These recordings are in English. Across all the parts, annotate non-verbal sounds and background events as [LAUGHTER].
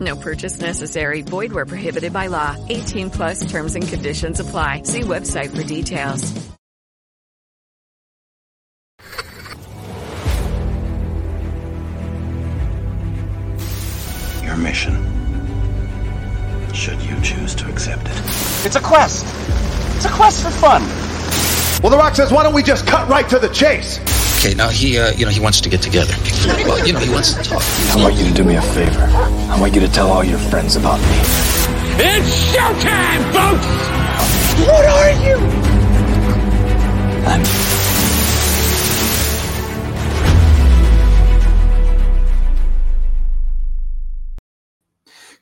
No purchase necessary. Void where prohibited by law. 18 plus terms and conditions apply. See website for details. Your mission, should you choose to accept it. It's a quest. It's a quest for fun. Well, The Rock says, why don't we just cut right to the chase? Okay, now he, uh, you know, he wants to get together. Well, you know, he wants to talk. I want you to do me a favor. I want you to tell all your friends about me. It's showtime, folks! What are you? I'm.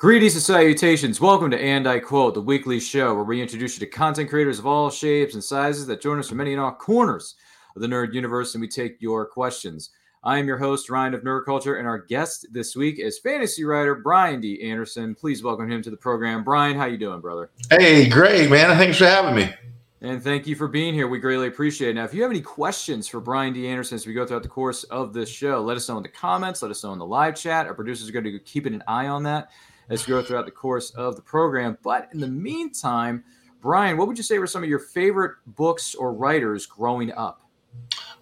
Greetings and salutations. Welcome to And I Quote, the weekly show where we introduce you to content creators of all shapes and sizes that join us from many and all corners of the nerd universe, and we take your questions. I am your host, Ryan of Nerd Culture, and our guest this week is fantasy writer Brian D. Anderson. Please welcome him to the program. Brian, how you doing, brother? Hey, great, man. Thanks for having me. And thank you for being here. We greatly appreciate it. Now, if you have any questions for Brian D. Anderson as we go throughout the course of this show, let us know in the comments. Let us know in the live chat. Our producers are going to keep an eye on that as we go throughout the course of the program. But in the meantime, Brian, what would you say were some of your favorite books or writers growing up?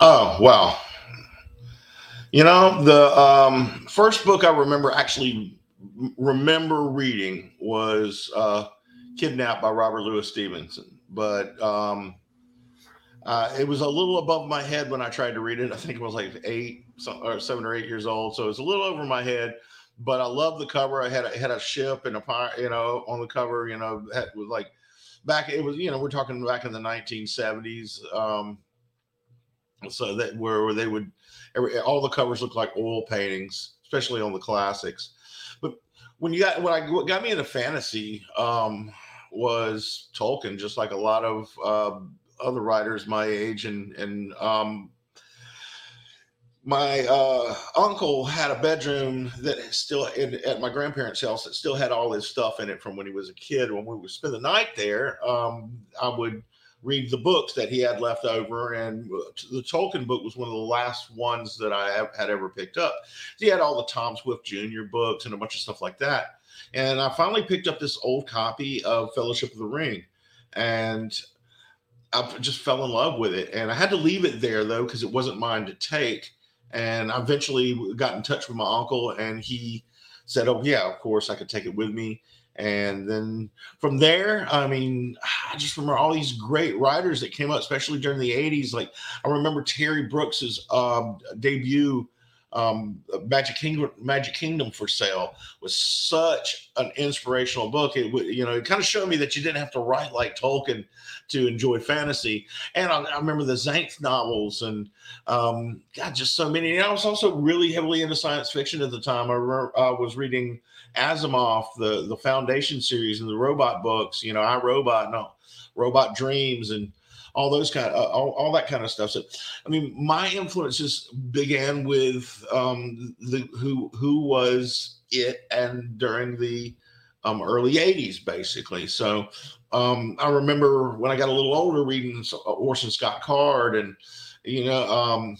Oh, well. You know, the um, first book I remember actually remember reading was uh, Kidnapped by Robert Louis Stevenson. But um, uh, it was a little above my head when I tried to read it. I think it was like eight or seven or eight years old. So it was a little over my head but I love the cover. I had a, had a ship and a you know on the cover. You know, had, was like back. It was you know we're talking back in the 1970s. Um, so that where, they would every, all the covers look like oil paintings, especially on the classics. But when you got what I what got me into fantasy um, was Tolkien, just like a lot of uh, other writers my age, and and um, my uh, uncle had a bedroom that still in, at my grandparents' house that still had all his stuff in it from when he was a kid. When we would spend the night there, um, I would read the books that he had left over, and the Tolkien book was one of the last ones that I had ever picked up. He had all the Tom Swift Jr. books and a bunch of stuff like that. And I finally picked up this old copy of Fellowship of the Ring, and I just fell in love with it. And I had to leave it there though because it wasn't mine to take and I eventually got in touch with my uncle, and he said, "Oh yeah, of course I could take it with me." And then from there, I mean, I just remember all these great writers that came up, especially during the '80s. Like I remember Terry Brooks's um, debut um, Magic Kingdom, Magic Kingdom for Sale was such an inspirational book. It you know, it kind of showed me that you didn't have to write like Tolkien to enjoy fantasy. And I, I remember the Xanth novels and um, God, just so many. And I was also really heavily into science fiction at the time. I, remember, I was reading Asimov, the the Foundation series, and the robot books. You know, I Robot, no, Robot Dreams, and all those kind of uh, all, all that kind of stuff. So, I mean, my influences began with um, the who who was it, and during the um, early '80s, basically. So, um, I remember when I got a little older, reading Orson Scott Card, and you know. Um,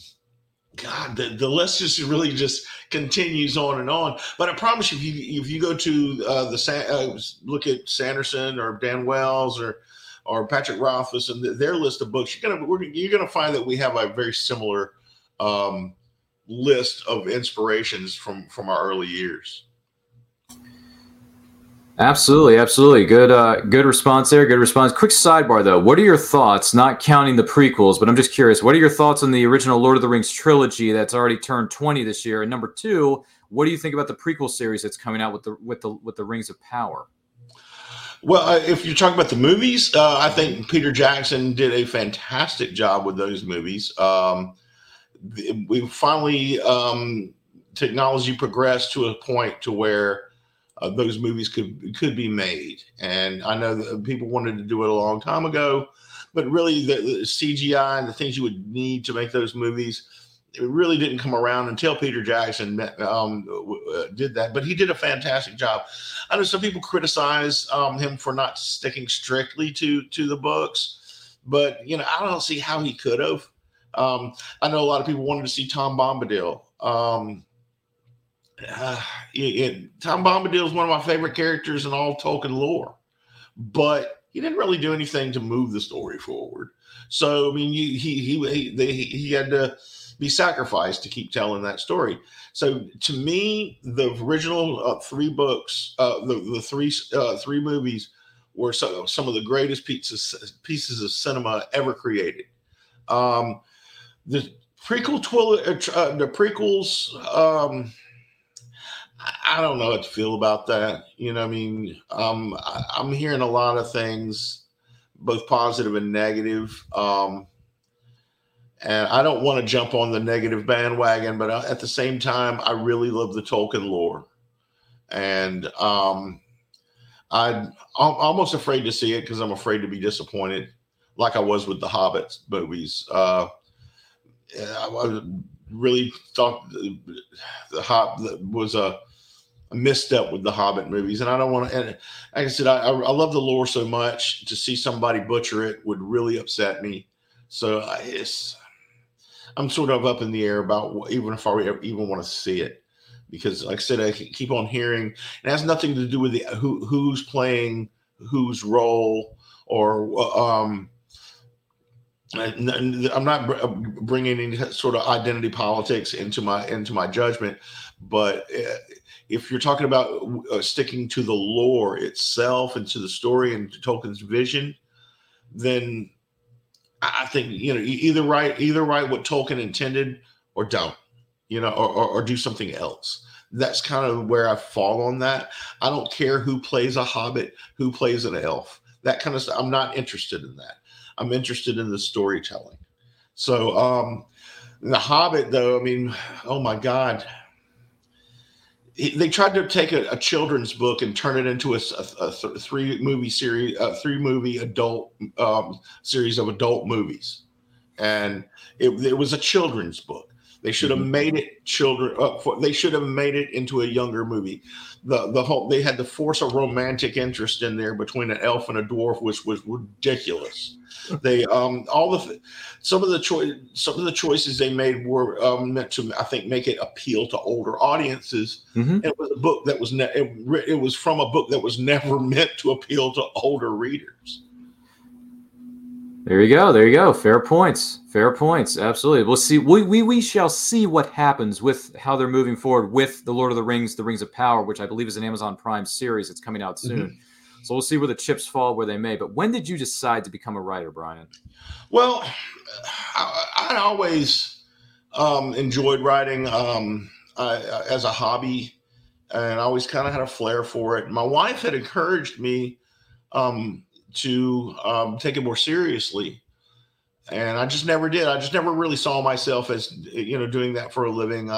God, the, the list just really just continues on and on. But I promise you, if you if you go to uh, the uh, look at Sanderson or Dan Wells or or Patrick Rothfuss and their list of books, you're gonna you're gonna find that we have a very similar um, list of inspirations from from our early years. Absolutely, absolutely. Good, uh, good response there. Good response. Quick sidebar though. What are your thoughts? Not counting the prequels, but I'm just curious. What are your thoughts on the original Lord of the Rings trilogy that's already turned 20 this year? And number two, what do you think about the prequel series that's coming out with the with the with the Rings of Power? Well, uh, if you're talking about the movies, uh, I think Peter Jackson did a fantastic job with those movies. Um, we finally um, technology progressed to a point to where uh, those movies could could be made. And I know that people wanted to do it a long time ago, but really the, the CGI and the things you would need to make those movies it really didn't come around until Peter Jackson met, um, uh, did that. But he did a fantastic job. I know some people criticize um, him for not sticking strictly to to the books, but you know I don't see how he could have. Um, I know a lot of people wanted to see Tom Bombadil. Uh, it, it, Tom Bombadil is one of my favorite characters in all Tolkien lore, but he didn't really do anything to move the story forward. So I mean, he he he they, he had to be sacrificed to keep telling that story. So to me, the original uh, three books, uh, the the three uh, three movies, were so, some of the greatest pieces pieces of cinema ever created. Um, the prequel twi- uh, the prequels. Um, I don't know what to feel about that. You know, I mean, um, I, am hearing a lot of things, both positive and negative. Um, and I don't want to jump on the negative bandwagon, but uh, at the same time, I really love the Tolkien lore, and um, I'm almost afraid to see it because I'm afraid to be disappointed, like I was with the Hobbit movies. Uh, I really thought the, the Hobbit was a a misstep with the Hobbit movies, and I don't want to. And like I said, I, I love the lore so much. To see somebody butcher it would really upset me. So I, it's, I'm sort of up in the air about even if I even want to see it, because like I said, I keep on hearing it has nothing to do with the who who's playing whose role or um. I'm not bringing any sort of identity politics into my into my judgment, but uh, if you're talking about uh, sticking to the lore itself and to the story and to Tolkien's vision, then I think you know either write either write what Tolkien intended or don't, you know, or, or, or do something else. That's kind of where I fall on that. I don't care who plays a hobbit, who plays an elf, that kind of stuff. I'm not interested in that. I'm interested in the storytelling. So, um, the Hobbit, though, I mean, oh my God, they tried to take a, a, children's book and turn it into a, a, a th- three movie series, a three movie adult um, series of adult movies, and it, it, was a children's book. They should have mm-hmm. made it children. Uh, for, they should have made it into a younger movie. The the whole they had to force a romantic interest in there between an elf and a dwarf, which was ridiculous. They um all the some of the choice some of the choices they made were um, meant to I think make it appeal to older audiences. Mm-hmm. It was a book that was ne- it, it was from a book that was never [LAUGHS] meant to appeal to older readers. There you go. There you go. Fair points. Fair points. Absolutely. We'll see. We, we we shall see what happens with how they're moving forward with the Lord of the Rings, the Rings of Power, which I believe is an Amazon Prime series. It's coming out soon. Mm-hmm. So we'll see where the chips fall where they may. But when did you decide to become a writer, Brian? Well, I, I always um, enjoyed writing um, I, as a hobby, and I always kind of had a flair for it. My wife had encouraged me um, to um, take it more seriously, and I just never did. I just never really saw myself as you know doing that for a living.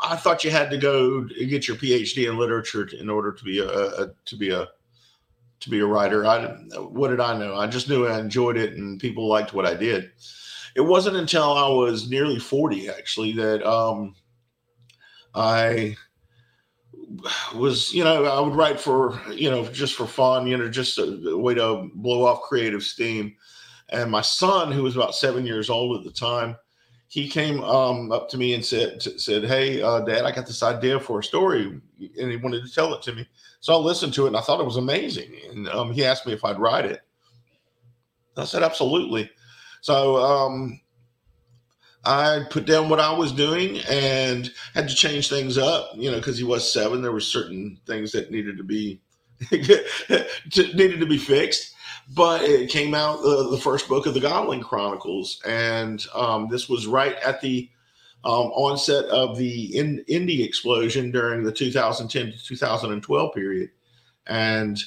I thought you had to go get your PhD in literature in order to be a, a to be a to be a writer. I what did I know? I just knew I enjoyed it and people liked what I did. It wasn't until I was nearly 40 actually that um, I was, you know, I would write for, you know, just for fun, you know, just a way to blow off creative steam. And my son, who was about seven years old at the time, he came um, up to me and said said, "Hey, uh, Dad, I got this idea for a story," and he wanted to tell it to me. So I listened to it, and I thought it was amazing. And um, he asked me if I'd write it. I said, "Absolutely." So um, I put down what I was doing and had to change things up, you know, because he was seven. There were certain things that needed to be [LAUGHS] needed to be fixed. But it came out uh, the first book of the Godling Chronicles, and um, this was right at the um, onset of the in, indie explosion during the 2010 to 2012 period, and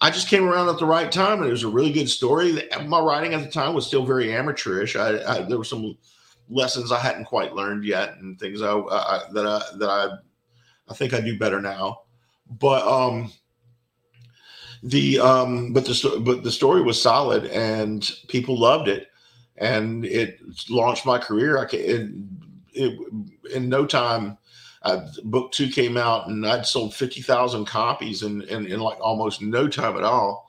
I just came around at the right time, and it was a really good story. My writing at the time was still very amateurish. I, I there were some lessons I hadn't quite learned yet, and things I, I that I that I I think I do better now. But um, the um, but the but the story was solid, and people loved it, and it launched my career. I can, it, it, in no time. Uh, book two came out and I'd sold 50,000 copies in, in, in like almost no time at all.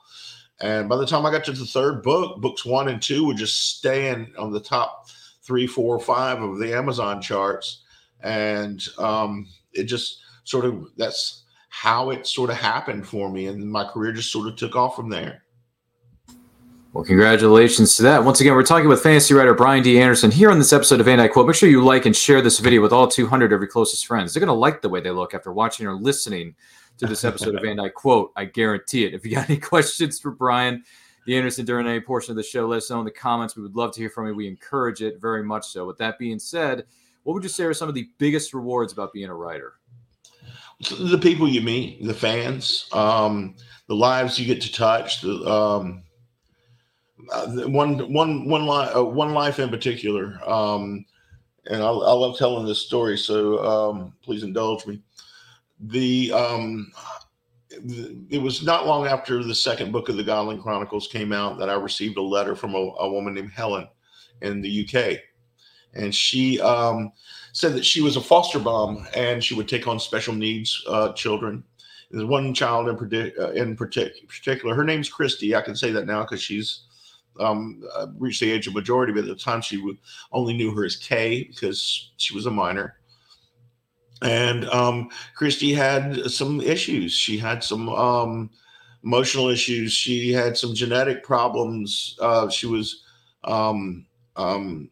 And by the time I got to the third book, books one and two were just staying on the top three, four, five of the Amazon charts, and um, it just sort of that's how it sort of happened for me, and my career just sort of took off from there. Well, congratulations to that. Once again, we're talking with fantasy writer Brian D. Anderson here on this episode of And I Quote. Make sure you like and share this video with all 200 of your closest friends. They're going to like the way they look after watching or listening to this episode of And I Quote. I guarantee it. If you got any [LAUGHS] questions for Brian, D. Anderson during any portion of the show, let us know in the comments. We would love to hear from you. We encourage it very much so. With that being said, what would you say are some of the biggest rewards about being a writer? The people you meet, the fans, um, the lives you get to touch, the um, uh, one one one life uh, one life in particular, um, and I, I, love telling this story, so um, please indulge me. The um, it was not long after the second book of the Godling Chronicles came out that I received a letter from a, a woman named Helen in the UK. And she um, said that she was a foster mom and she would take on special needs uh, children. There's one child in, predi- uh, in particular. Her name's Christy. I can say that now because she's um, uh, reached the age of majority, but at the time she only knew her as Kay because she was a minor and um, Christy had some issues. She had some um, emotional issues. She had some genetic problems. Uh, she was um, um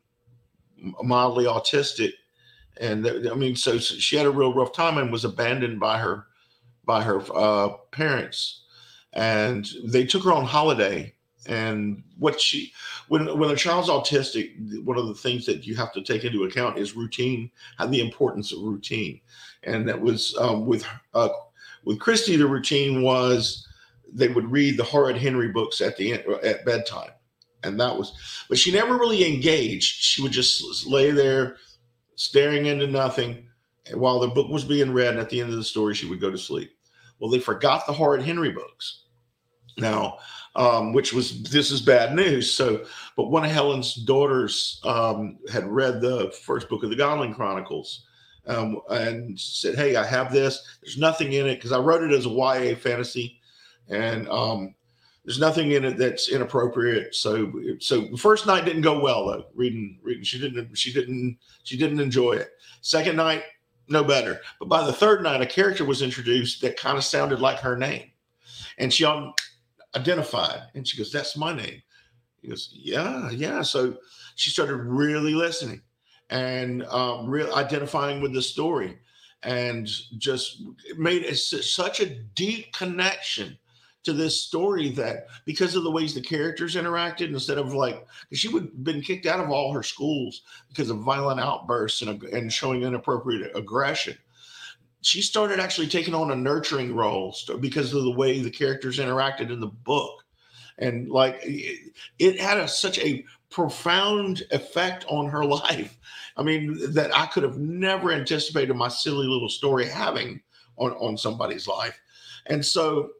mildly autistic, and I mean, so, so, she had a real rough time and was abandoned by her by her uh, parents, and they took her on holiday. And what she when when a child's autistic, one of the things that you have to take into account is routine, and the importance of routine. And that was um, with uh, with Christy, the routine was they would read the Horrid Henry books at the at bedtime, and that was. But she never really engaged. She would just lay there, staring into nothing, while the book was being read. And at the end of the story, she would go to sleep. Well, they forgot the Horrid Henry books. Now, um, which was this is bad news. So, but one of Helen's daughters um, had read the first book of the Godling Chronicles um, and said, "Hey, I have this. There's nothing in it because I wrote it as a YA fantasy, and um, there's nothing in it that's inappropriate." So, so the first night didn't go well though. Reading, reading, she didn't, she didn't, she didn't enjoy it. Second night, no better. But by the third night, a character was introduced that kind of sounded like her name, and she identified. And she goes, That's my name. He goes, Yeah, yeah. So she started really listening and um, real identifying with the story and just made a, such a deep connection to this story that because of the ways the characters interacted instead of like she would have been kicked out of all her schools because of violent outbursts and, and showing inappropriate aggression she started actually taking on a nurturing role because of the way the characters interacted in the book. And like it, it had a, such a profound effect on her [LAUGHS] life. I mean that i could have never anticipated my silly little story having on, on somebody's life. And so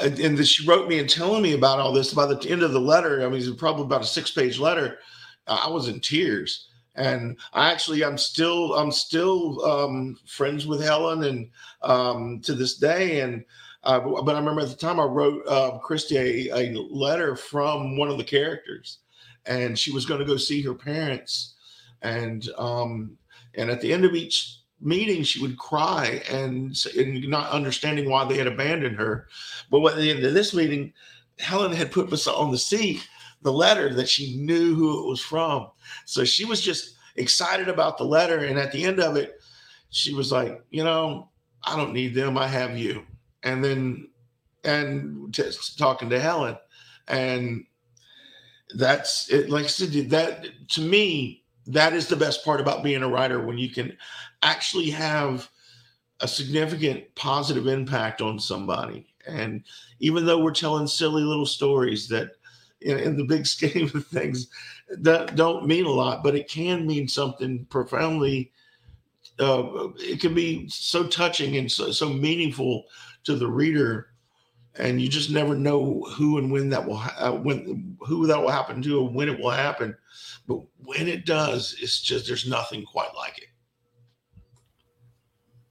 and she wrote me and telling me about all this by the end of the letter i mean it's probably about a six page letter i was in tears. And I actually I'm still I'm still um, friends with Helen and um, to this day. And uh, but I remember at the time I wrote uh, Christy a, a, letter from one of the characters. And she was going to go see her parents. And um, and at the end of each meeting she would cry and, and not understanding why they had abandoned her but at the end of this meeting Helen had put on the seat the letter that she knew who it was from. So she was just excited about the letter. And at the end of it, she was like, you know, I don't need them. I have you. And then, and t- talking to Helen. And that's it. Like said, that to me, that is the best part about being a writer when you can actually have a significant positive impact on somebody. And even though we're telling silly little stories that in, in the big [LAUGHS] scheme of things that don't mean a lot, but it can mean something profoundly. Uh, it can be so touching and so, so meaningful to the reader and you just never know who and when that will ha- uh, when who that will happen to and when it will happen but when it does it's just there's nothing quite like it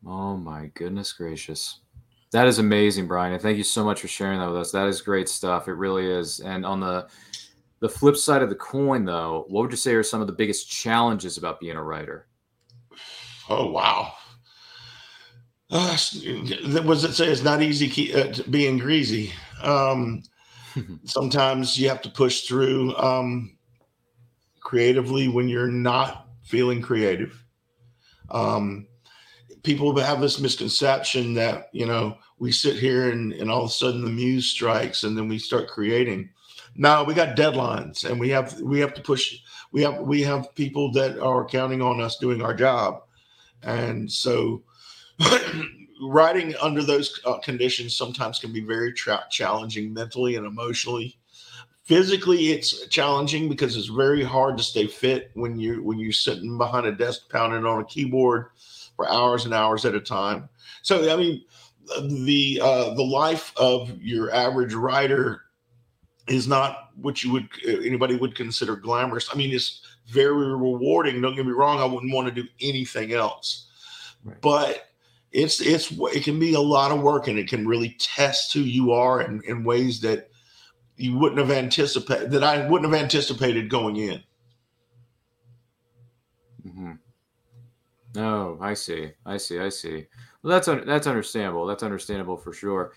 oh my goodness gracious. That is amazing brian and thank you so much for sharing that with us. That is great stuff. It really is. And on the the flip side of the coin though what would you say are some of the biggest challenges about being a writer? Oh wow. Uh, was it say? It's not easy uh, being greasy? Um, [LAUGHS] sometimes you have to push through um, creatively when you're not feeling creative. Um, people have this misconception that you know we sit here and, and all of a sudden the muse strikes and then we start creating. No, we got deadlines and we have we have to push. We have we have people that are counting on us doing our job, and so [CLEARS THROAT] writing under those uh, conditions sometimes can be very tra- challenging mentally and emotionally physically it's challenging because it's very hard to stay fit when you when you're sitting behind a desk pounding on a keyboard for hours and hours at a time so i mean the uh, the life of your average writer is not what you would anybody would consider glamorous i mean it's very rewarding don't get me wrong i wouldn't want to do anything else right. but it's it's it can be a lot of work and it can really test who you are in, in ways that you wouldn't have anticipated that I wouldn't have anticipated going in. Mm-hmm. Oh, I see. I see. I see. Well, that's that's understandable. That's understandable for sure.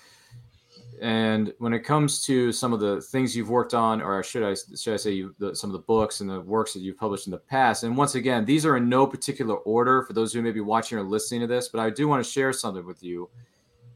And when it comes to some of the things you've worked on, or should I should I say you, the, some of the books and the works that you've published in the past, and once again, these are in no particular order for those who may be watching or listening to this, but I do want to share something with you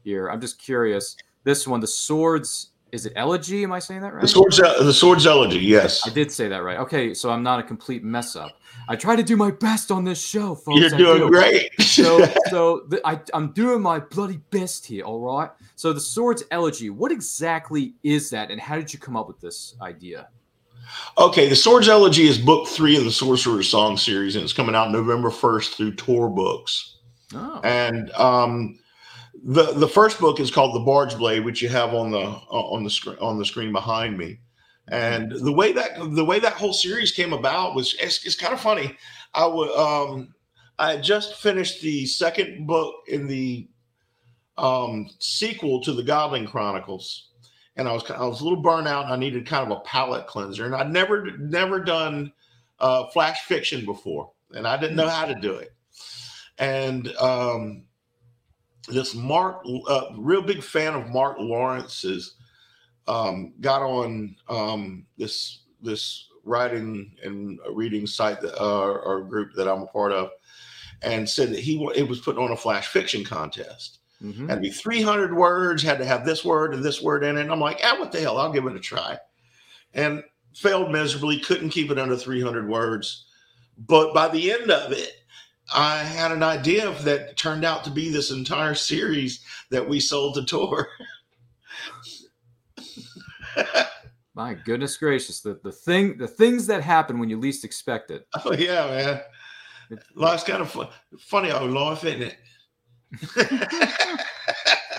here. I'm just curious. This one, the swords is it elegy? Am I saying that right? The swords, the swords elegy. Yes, I did say that right. Okay, so I'm not a complete mess up. I try to do my best on this show, folks. You're doing do. great. so, [LAUGHS] so the, I, I'm doing my bloody best here. All right. So the swords elegy. What exactly is that, and how did you come up with this idea? Okay, the Swords Elegy is book three of the Sorcerer's Song series, and it's coming out November 1st through Tor Books. Oh. And um, the the first book is called the Bard's Blade, which you have on the uh, on the screen on the screen behind me. And the way that the way that whole series came about was it's, it's kind of funny. I would um, I had just finished the second book in the um, sequel to the Godling Chronicles, and I was I was a little burnt out. And I needed kind of a palate cleanser, and I'd never never done uh, flash fiction before, and I didn't know how to do it. And um, this Mark, uh, real big fan of Mark Lawrence's, um, got on um, this this writing and reading site that, uh, or group that I'm a part of, and said that he it was putting on a flash fiction contest. Mm-hmm. Had to be 300 words, had to have this word and this word in it. And I'm like, ah, what the hell? I'll give it a try. And failed miserably, couldn't keep it under 300 words. But by the end of it, I had an idea that turned out to be this entire series that we sold to Tor. [LAUGHS] My goodness gracious, the, the thing the things that happen when you least expect it. [LAUGHS] Oh yeah, man. Life's kind of fun, funny old life, isn't it? [LAUGHS]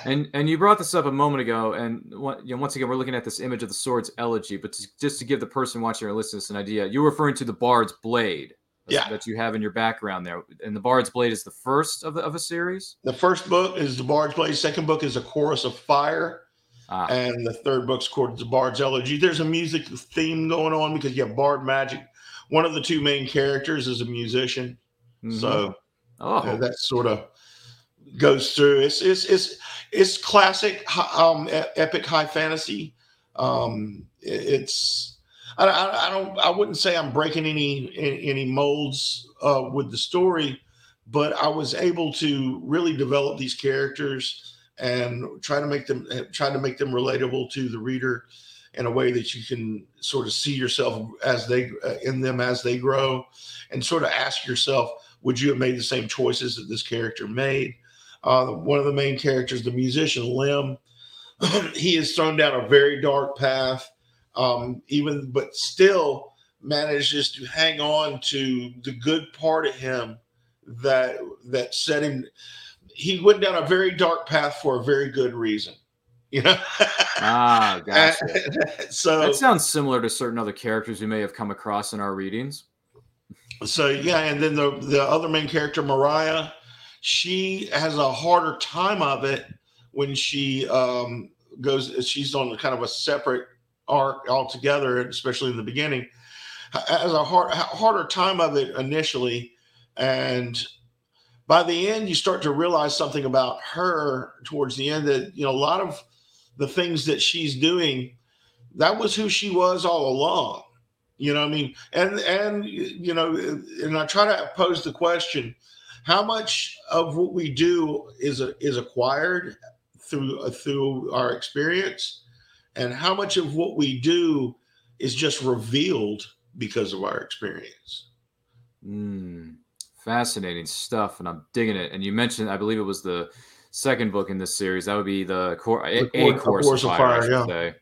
and and you brought this up a moment ago, and you know, once again, we're looking at this image of the sword's elegy. But to, just to give the person watching or listening this an idea, you're referring to the bard's blade yeah. that you have in your background there. And the Bard's Blade is the first of, the, of a series? The first book is the Bard's Blade. Second book is A Chorus of Fire. Ah. And the third book's called the Bard's Elegy. There's a music theme going on because you have Bard magic. One of the two main characters is a musician. Mm-hmm. So oh. That sort of goes through. It's it's it's it's classic um, epic high fantasy. Um, it's I, I, I, don't. I wouldn't say I'm breaking any any molds uh, with the story, but I was able to really develop these characters and try to make them try to make them relatable to the reader in a way that you can sort of see yourself as they uh, in them as they grow, and sort of ask yourself, would you have made the same choices that this character made? Uh, one of the main characters, the musician Lem, [CLEARS THROAT] he is thrown down a very dark path, um, even but still manages to hang on to the good part of him that that set him. He went down a very dark path for a very good reason. [LAUGHS] You know. ah, gotcha. [LAUGHS] so that sounds similar to certain other characters we may have come across in our readings. So yeah, and then the the other main character, Mariah, she has a harder time of it when she um, goes. She's on kind of a separate arc altogether, especially in the beginning. Has a hard, harder time of it initially, and by the end, you start to realize something about her towards the end that you know a lot of the things that she's doing. That was who she was all along. You know, I mean, and and you know, and I try to pose the question: How much of what we do is is acquired through through our experience, and how much of what we do is just revealed because of our experience. Mm, fascinating stuff, and I'm digging it. And you mentioned, I believe it was the second book in this series. That would be the core, a, a course, course of fire, fire yeah. Say.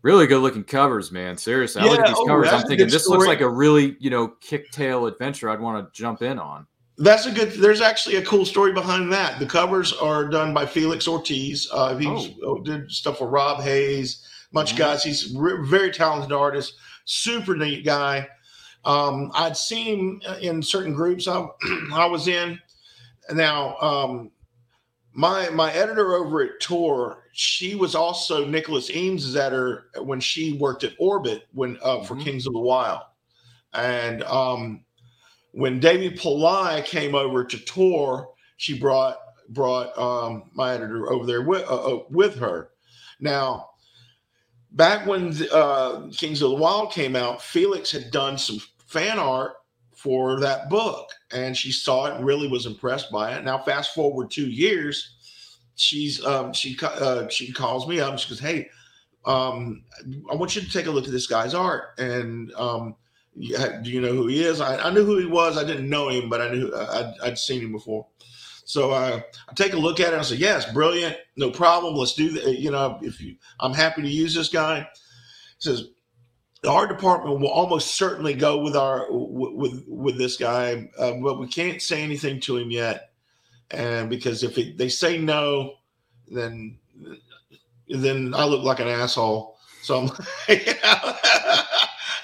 Really good looking covers, man. Seriously, yeah, I look at these oh, covers. I'm thinking this story. looks like a really, you know, kick tail adventure. I'd want to jump in on. That's a good. There's actually a cool story behind that. The covers are done by Felix Ortiz. Uh, he oh. oh. did stuff for Rob Hayes, bunch mm-hmm. guys. He's re- very talented artist, super neat guy. Um, I'd seen him in certain groups I, [CLEARS THROAT] I was in. Now, um, my my editor over at Tor, she was also Nicholas Eames' editor when she worked at Orbit when uh, for mm-hmm. Kings of the Wild, and um, when Devi Pillai came over to Tor, she brought brought um, my editor over there with, uh, uh, with her. Now, back when uh, Kings of the Wild came out, Felix had done some fan art for that book, and she saw it and really was impressed by it. Now, fast forward two years, she's um, she uh, she calls me up she goes, "Hey, um, I want you to take a look at this guy's art and." Um, do you know who he is? I, I, knew who he was. I didn't know him, but I knew I'd, I'd seen him before. So I, I take a look at it. and I say, yes, brilliant, no problem. Let's do that. You know, if you, I'm happy to use this guy. He says our department will almost certainly go with our with with this guy, uh, but we can't say anything to him yet, and because if it, they say no, then then I look like an asshole. So I'm, [LAUGHS]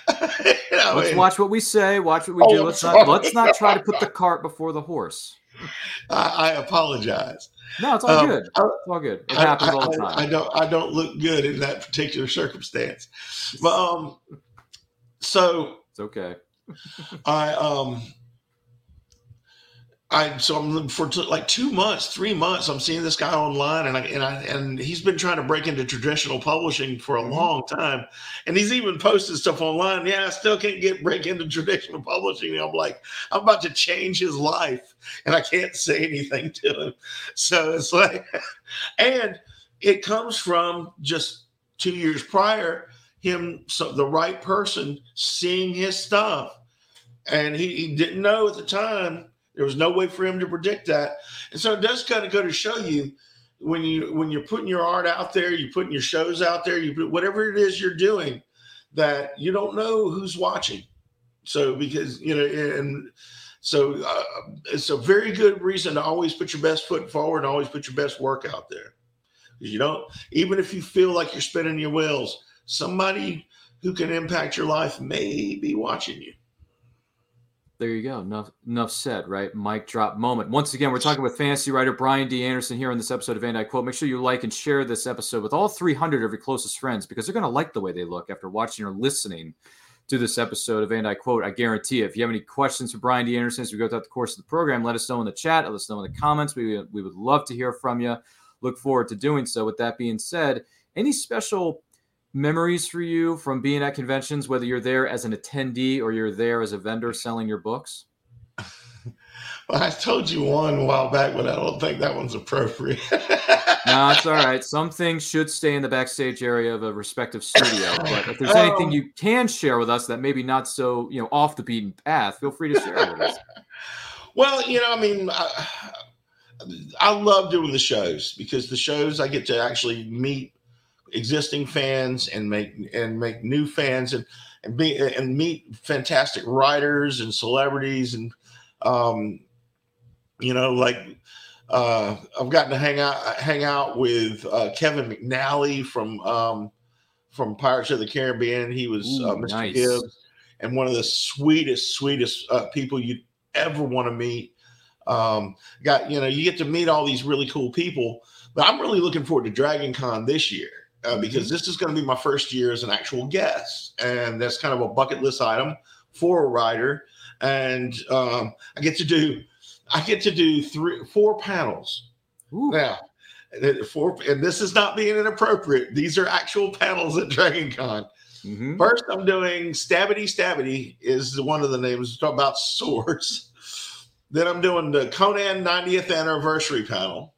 [LAUGHS] [LAUGHS] you know, let's watch what we say. Watch what we oh, do. Let's [LAUGHS] not let's not try to put the cart before the horse. I, I apologize. No, it's all um, good. It's all good. It I, happens all the time. I, don't. I don't look good in that particular circumstance. But um, so it's okay. I um I so I'm for t- like two months, three months. I'm seeing this guy online, and I and I and he's been trying to break into traditional publishing for a mm-hmm. long time, and he's even posted stuff online. Yeah, I still can't get break into traditional publishing. And I'm like, I'm about to change his life, and I can't say anything to him. So it's like, [LAUGHS] and it comes from just two years prior, him so the right person seeing his stuff, and he, he didn't know at the time there was no way for him to predict that. And so it does kind of go to show you when you when you're putting your art out there, you're putting your shows out there, you put whatever it is you're doing, that you don't know who's watching. So because you know, and so uh, it's a very good reason to always put your best foot forward and always put your best work out there. You don't, even if you feel like you're spinning your wheels, somebody who can impact your life may be watching you. There you go. Enough, enough said, right? Mic drop moment. Once again, we're talking with fantasy writer Brian D. Anderson here on this episode of And I Quote. Make sure you like and share this episode with all 300 of your closest friends because they're going to like the way they look after watching or listening to this episode of And I Quote. I guarantee. If you have any questions for Brian D. Anderson as we go throughout the course of the program, let us know in the chat. Let us know in the comments. We, we would love to hear from you. Look forward to doing so. With that being said, any special memories for you from being at conventions, whether you're there as an attendee or you're there as a vendor selling your books? [LAUGHS] Well, I told you one a while back, but I don't think that one's appropriate. [LAUGHS] no, it's all right. Some things should stay in the backstage area of a respective studio. [LAUGHS] But if there's anything um, you can share with us that maybe not so you know off the beaten path, feel free to share with us. Well, you know, I mean, I, I love doing the shows because the shows I get to actually meet existing fans and make and make new fans and and be and meet fantastic writers and celebrities and um, you know, like uh, I've gotten to hang out hang out with uh, Kevin McNally from um, from Pirates of the Caribbean. He was uh, Ooh, uh, Mr. Nice. Gibbs, and one of the sweetest, sweetest uh, people you'd ever want to meet. Um, got you know, you get to meet all these really cool people. But I'm really looking forward to Dragon Con this year. Uh, mm-hmm. because this is going to be my first year as an actual guest, and that's kind of a bucket list item for a writer. And um, I get to do I get to do three, four panels. Ooh. Now, four, and this is not being inappropriate. These are actual panels at Dragon Con. Mm-hmm. First, I'm doing Stabbity Stabbity is one of the names. Talk about [LAUGHS] swords. then I'm doing the Conan 90th anniversary panel.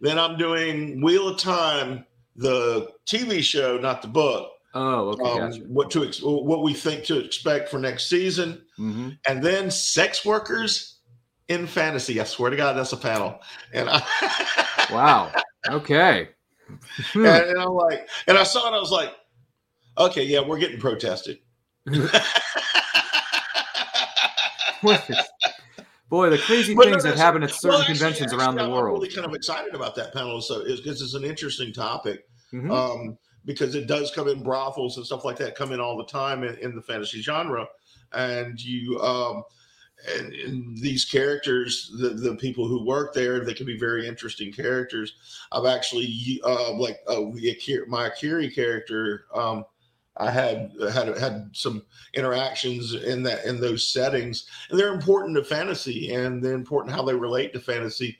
Then I'm doing Wheel of Time, the TV show, not the book. Oh, okay. Um, gotcha. What to what we think to expect for next season, mm-hmm. and then sex workers in fantasy. I swear to God, that's a panel. And I [LAUGHS] wow, okay. and, and I'm like, and I saw it. I was like, okay, yeah, we're getting protested. [LAUGHS] [LAUGHS] Boy, the crazy but things no, that happen at certain well, actually, conventions actually, around the I'm world. I'm really kind of excited about that panel, so because it's an interesting topic. Mm-hmm. Um, because it does come in brothels and stuff like that come in all the time in, in the fantasy genre and you um and, and, these characters the, the people who work there they can be very interesting characters i've actually uh like uh, my akiri character um I had had had some interactions in that in those settings, and they're important to fantasy, and they're important how they relate to fantasy.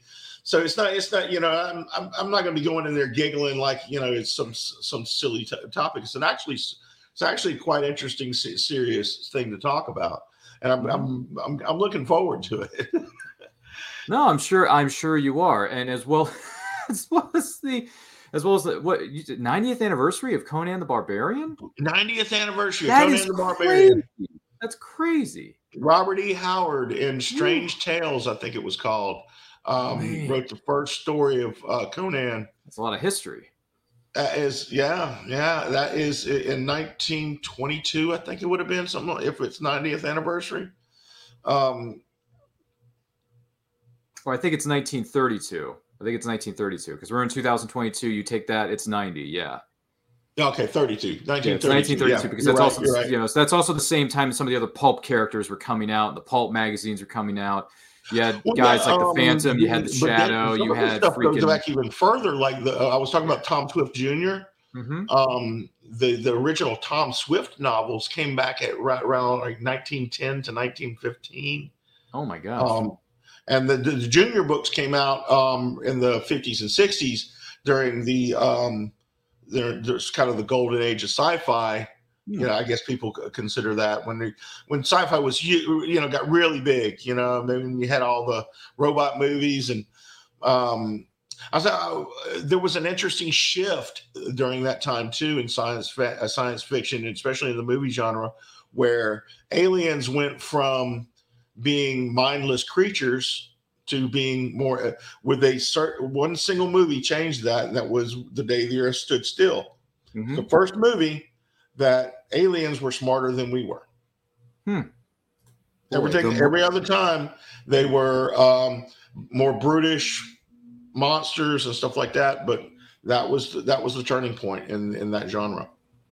So it's not, it's not, you know, I'm, I'm, I'm not going to be going in there giggling like, you know, it's some, some silly t- topic. It's an actually, it's actually quite interesting, serious thing to talk about. And I'm, I'm, I'm, I'm looking forward to it. [LAUGHS] no, I'm sure, I'm sure you are. And as well, [LAUGHS] as well as the, as well as the what 90th anniversary of Conan the Barbarian. 90th anniversary of that Conan the Barbarian. Crazy. That's crazy. Robert E. Howard in Strange. Tales, I think it was called um, wrote the first story of uh, Conan. That's a lot of history. That is, yeah, yeah. That is in 1922, I think it would have been something if it's 90th anniversary. Um, well, I think it's 1932. I think it's 1932 because we're in 2022. You take that, it's 90. Yeah. Okay, 32. 1932. Yeah, 1932 yeah, because that's right, also right. you know so that's also the same time some of the other pulp characters were coming out. The pulp magazines were coming out. You had well, guys yeah, like the um, Phantom, you had the Shadow, you had stuff freaking... goes back even further. Like the uh, I was talking about Tom Swift junior mm-hmm. Um, the the original Tom Swift novels came back at right around like 1910 to 1915. Oh my gosh! Um, and the, the, junior books came out um, in the 50s and 60s during the um, there, there's kind of the golden age of sci-fi you know, I guess people consider that when they, when sci-fi was you know got really big. You know, when you had all the robot movies and um, I was uh, there was an interesting shift during that time too in science uh, science fiction, especially in the movie genre, where aliens went from being mindless creatures to being more. Uh, would they start one single movie changed that? That was the day the Earth stood still. Mm-hmm. The first movie that aliens were smarter than we were. Hmm. Everything, every other time, they were um, more brutish monsters and stuff like that. But that was that was the turning point in in that genre.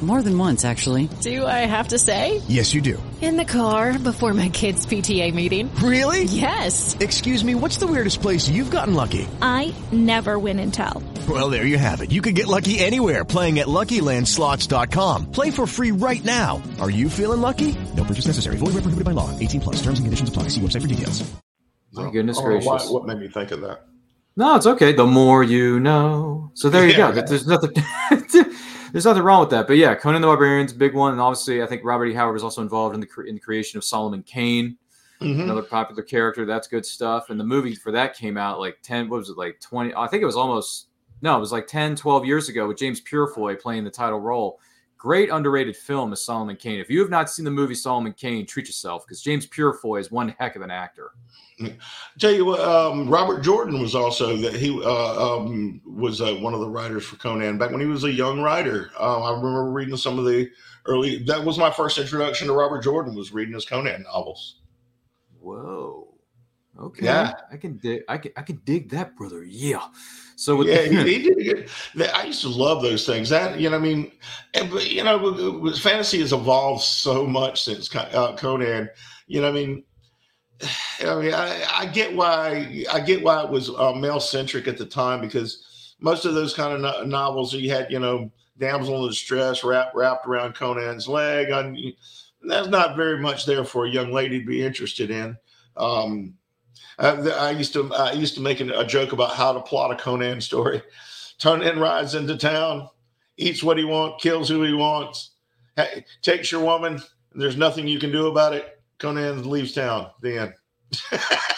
More than once, actually. Do I have to say? Yes, you do. In the car before my kids' PTA meeting. Really? Yes. Excuse me, what's the weirdest place you've gotten lucky? I never win and tell. Well, there you have it. You can get lucky anywhere playing at LuckyLandSlots.com. Play for free right now. Are you feeling lucky? No purchase necessary. Void where prohibited by law. 18 plus. Terms and conditions apply. See website for details. My goodness oh, I gracious. why- what made me think of that? No, it's okay. The more you know. So there you Yeah. go. There's nothing. [LAUGHS] there's nothing wrong with that. But yeah, Conan the Barbarian's a big one, and obviously, I think Robert E. Howard was also involved in the cre- in the creation of Solomon Kane, Mhm. another popular character. That's good stuff. And the movie for that came out like ten. What was it like twenty? I think it was almost no, it was like 10, 12 years ago with James Purefoy playing the title role. Great underrated film is Solomon Kane. If you have not seen the movie Solomon Kane, treat yourself because James Purefoy is one heck of an actor. [LAUGHS] Tell you what, um, Robert Jordan was also that he uh, um, was uh, one of the writers for Conan back when he was a young writer. Uh, I remember reading some of the early. That was my first introduction to Robert Jordan. Was reading his Conan novels. Whoa. Okay. Yeah. I can dig I can I can dig that, brother. Yeah. So with yeah, he, he did that- I used to love those things. That you know, I mean, and, but, you know, fantasy has evolved so much since uh, Conan. You know, I mean, [SIGHS] I mean, I, I get why I get why it was uh, male centric at the time because most of those kind of no- novels you had, you know, damsel in distress wrapped wrapped around Conan's leg. On that's not very much there for a young lady to be interested in. Um, Uh, I, I used to I used to make a joke about how to plot a Conan story. Conan rides into town, eats what he wants, kills who he wants, ha- takes your woman. There's nothing you can do about it. Conan leaves town. The end. [LAUGHS]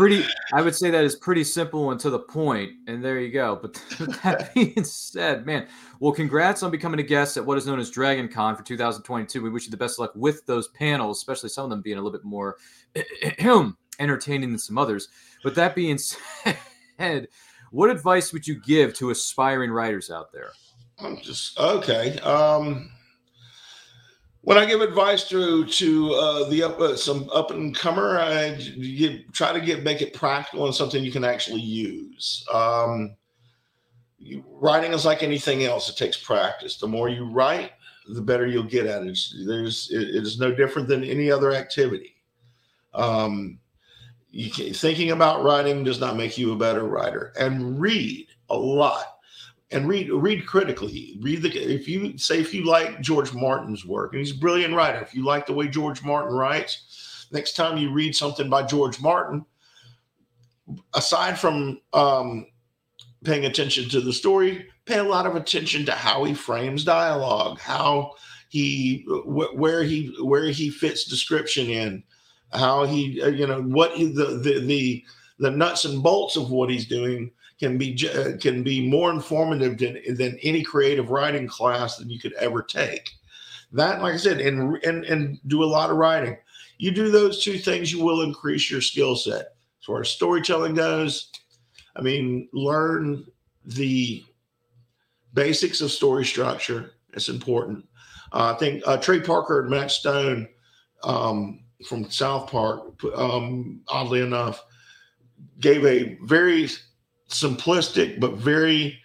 pretty I would say that is pretty simple and to the point. And there you go. But [LAUGHS] that being said, man, well, congrats on becoming a guest at what is known as Dragon Con for 2022. We wish you the best of luck with those panels, especially some of them being a little bit more [CLEARS THROAT] entertaining than some others. But that being [LAUGHS] said, what advice would you give to aspiring writers out there? I'm just okay. Um, when I give advice to to uh, the up uh, some up and comer, I try to get make it practical and something you can actually use. Um, you, writing is like anything else; it takes practice. The more you write, the better you'll get at it. It's, there's it, it is no different than any other activity. Um, can, thinking about writing does not make you a better writer. And read a lot and read read critically. Read the if you say if you like George Martin's work, and he's a brilliant writer. If you like the way George Martin writes, next time you read something by George Martin, aside from um, paying attention to the story, pay a lot of attention to how he frames dialogue, how he wh- where he where he fits description in, how he uh, you know what he, the the the the nuts and bolts of what he's doing can be uh, can be more informative than than any creative writing class that you could ever take. That, like I said, and and and do a lot of writing. You do those two things, you will increase your skill set. As far as storytelling goes, I mean, learn the basics of story structure. It's important. Uh, I think uh, Trey Parker and Matt Stone um, from South Park, um, oddly enough, gave a very simplistic but very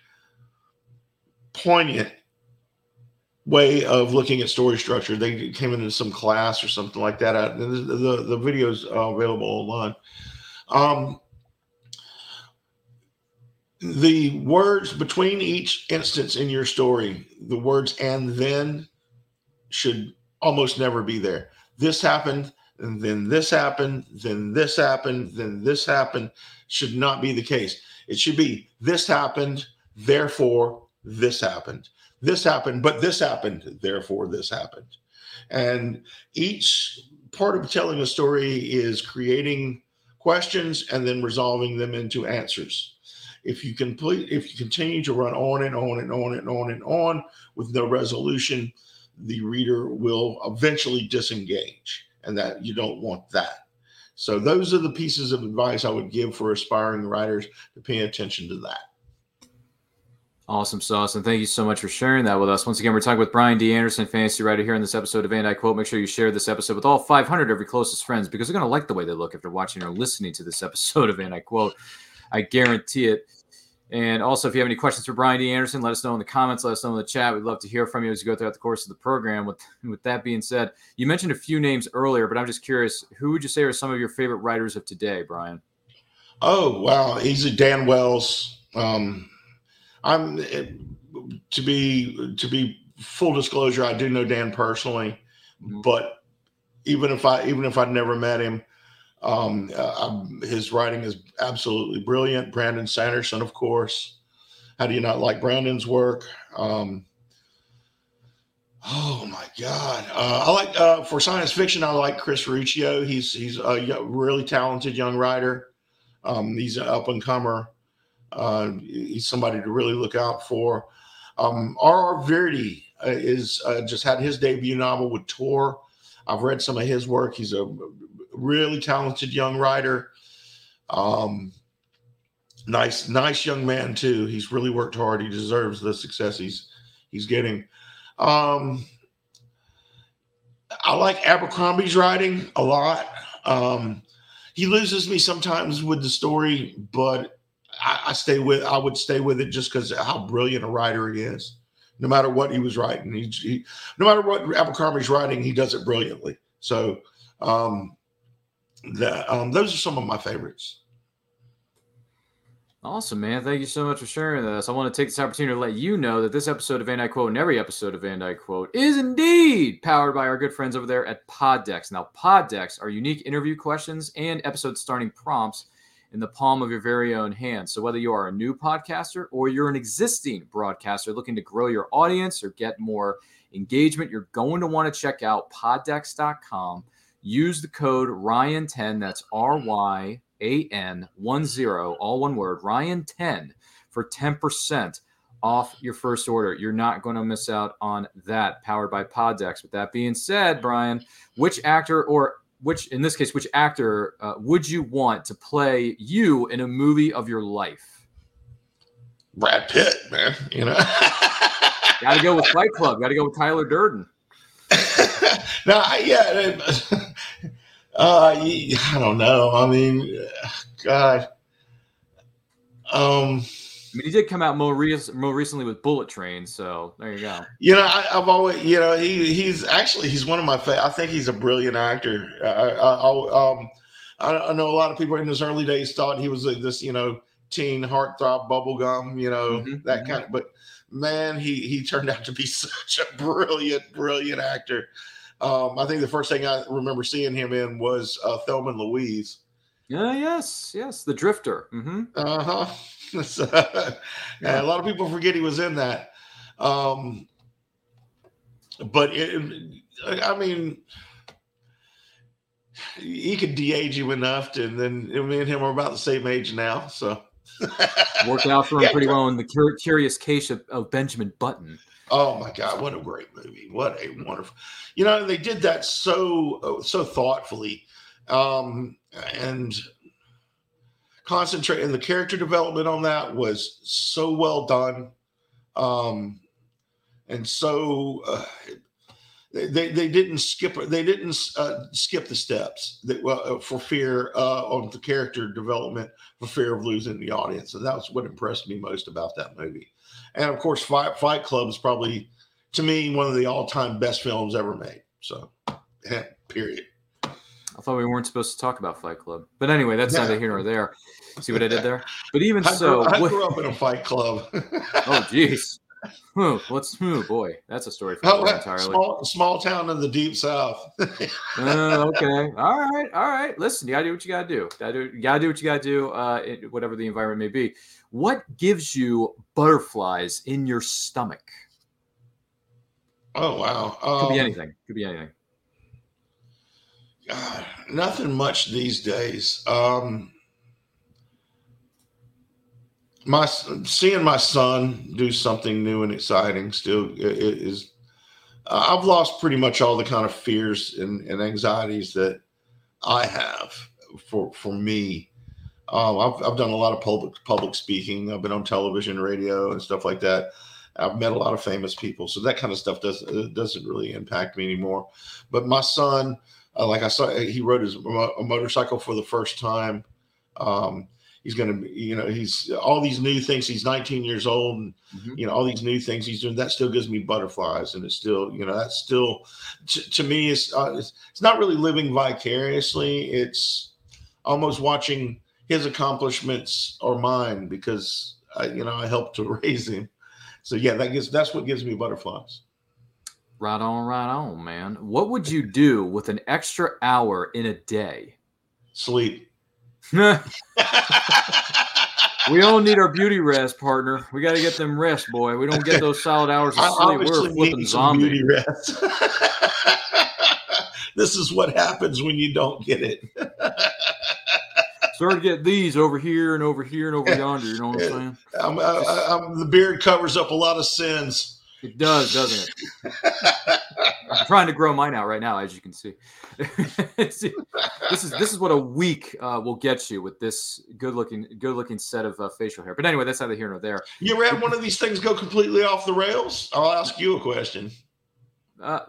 poignant way of looking at story structure. They came into some class or something like that. The, the, the video's uh, available online. Um, the words between each instance in your story, the words and then should almost never be there. This happened, and then this happened, then this happened, then this happened. Should not be the case. It should be this happened, therefore this happened. This happened, but this happened, therefore this happened. And each part of telling a story is creating questions and then resolving them into answers. If you complete, if you continue to run on and on and on and on and on with no resolution, the reader will eventually disengage, and that you don't want that. So those are the pieces of advice I would give for aspiring writers to pay attention to that. Awesome sauce. And thank you so much for sharing that with us. Once again, we're talking with Brian D. Anderson, fantasy writer here in this episode of And I Quote. Make sure you share this episode with all 500 of your closest friends because they're going to like the way they look if they're watching or listening to this [LAUGHS] episode of And I Quote. I guarantee it. And also, if you have any questions for Brian D. Anderson, let us know in the comments. Let us know in the chat. We'd love to hear from you as you go throughout the course of the program. With with that being said, you mentioned a few names earlier, but I'm just curious, who would you say are some of your favorite writers of today, Brian? Oh wow, he's a Dan Wells. Um, I'm to be to be full disclosure, I do know Dan personally, mm-hmm. but even if I even if I'd never met him, um, uh, his writing is absolutely brilliant. Brandon Sanderson, of course. How do you not like Brandon's work? Um, oh my God! Uh, I like uh, for science fiction. I like Chris Ruocchio. He's he's a really talented young writer. Um, he's an up and comer. Uh, he's somebody to really look out for. Um, R.R. Virdi uh, is uh, just had his debut novel with Tor. I've read some of his work. He's a really talented young writer. Um, nice, nice young man too. He's really worked hard. He deserves the success he's he's getting. Um, I like Abercrombie's writing a lot. Um, he loses me sometimes with the story, but I, I stay with. I would stay with it just because how brilliant a writer he is. No matter what he was writing, he, he no matter what Abercrombie's writing, he does it brilliantly. So um, um, those are some of my favorites. Awesome, man. Thank you so much for sharing this. I want to take this opportunity to let you know that this episode of And I Quote and every episode of And I Quote is indeed powered by our good friends over there at Poddecks. Now, Poddecks are unique interview questions and episode starting prompts in the palm of your very own hand. So, whether you are a new podcaster or you're an existing broadcaster looking to grow your audience or get more engagement, you're going to want to check out poddecks.com. Use the code Ryan10, that's R Y A N 10, all one word, Ryan10 for 10% off your first order. You're not going to miss out on that, powered by Poddecks. With that being said, Brian, which actor or which in this case, which actor uh, would you want to play you in a movie of your life? Brad Pitt, man. You know, [LAUGHS] got to go with Fight Club. Got to go with Tyler Durden. [LAUGHS] no, yeah, uh, I don't know. I mean, God, um, I mean, he did come out more, re- more recently with Bullet Train, so there you go. You know, I, have always, you know, he he's actually he's one of my favorite. I think he's a brilliant actor. I, I, um, I, I, know a lot of people in his early days thought he was a, this, you know, teen heartthrob bubblegum, you know, mm-hmm, that mm-hmm. kind of. But man, he he turned out to be [LAUGHS] such a brilliant, brilliant actor. Um, I think the first thing I remember seeing him in was uh, Thelma and Louise. Yeah, yes, yes, the Drifter. Mm-hmm. [LAUGHS] Uh huh. a lot of people forget he was in that. Um, but it, I mean, he could de-age you enough to, and then me and him are about the same age now. So worked out for him [LAUGHS] yeah, pretty well in the curious case of, of Benjamin Button. Oh my God, what a great movie! What a wonderful, you know, they did that so so thoughtfully, um, and concentrate and the character development on that was so well done um and so uh, they, they didn't skip they didn't uh, skip the steps that uh, for fear uh, on the character development for fear of losing the audience and that's what impressed me most about that movie and of course fight, fight club is probably to me one of the all-time best films ever made so period I thought we weren't supposed to talk about Fight Club, but anyway, that's yeah. neither here nor there. See what I did there? But even I so, grew, I what, grew up in a Fight Club. oh, jeez. Oh, what's oh boy? That's a story for oh, entirely. Small, small town in the deep south. [LAUGHS] uh, okay, all right, all right. Listen, you gotta do what you gotta do. Gotta do, you gotta do what you gotta do. Uh, it, whatever the environment may be. What gives you butterflies in your stomach? Oh wow! Um, Could be um, anything. Could be anything. God, nothing much these days. Um, my seeing my son do something new and exciting still is. I've lost pretty much all the kind of fears and, and anxieties that I have for for me. Um, I've, I've done a lot of public public speaking. I've been on television, radio, and stuff like that. I've met a lot of famous people, so that kind of stuff does uh, doesn't really impact me anymore. But my son, uh, like I saw, he rode his a motorcycle for the first time. Um, he's going to be, you know, he's all these new things. He's 19 years old, and mm-hmm. you know, all these new things he's doing. That still gives me butterflies, and it's still, you know, that's still to, to me, it's, uh, it's it's not really living vicariously. It's almost watching his accomplishments or mine because I, you know I helped to [LAUGHS] raise him. So yeah, that gives that's what gives me butterflies. Right on, right on, man. What would you do with an extra hour in a day? Sleep. [LAUGHS] we all need our beauty rest, partner. We got to get them rest, boy. We don't get those solid hours of sleep. We're flipping zombie. Beauty rest. [LAUGHS] this is what happens when you don't get it. Start to get these over here and over here and over yonder. You know what I'm [LAUGHS] saying? I'm, I, I'm, the beard covers up a lot of sins. It does, doesn't it? I'm trying to grow mine out right now, as you can see. [LAUGHS] this is this is what a week uh, will get you with this good looking good looking set of uh, facial hair. But anyway, that's neither here nor there. You ever had one of these things go completely off the rails? I'll ask you a question. Uh,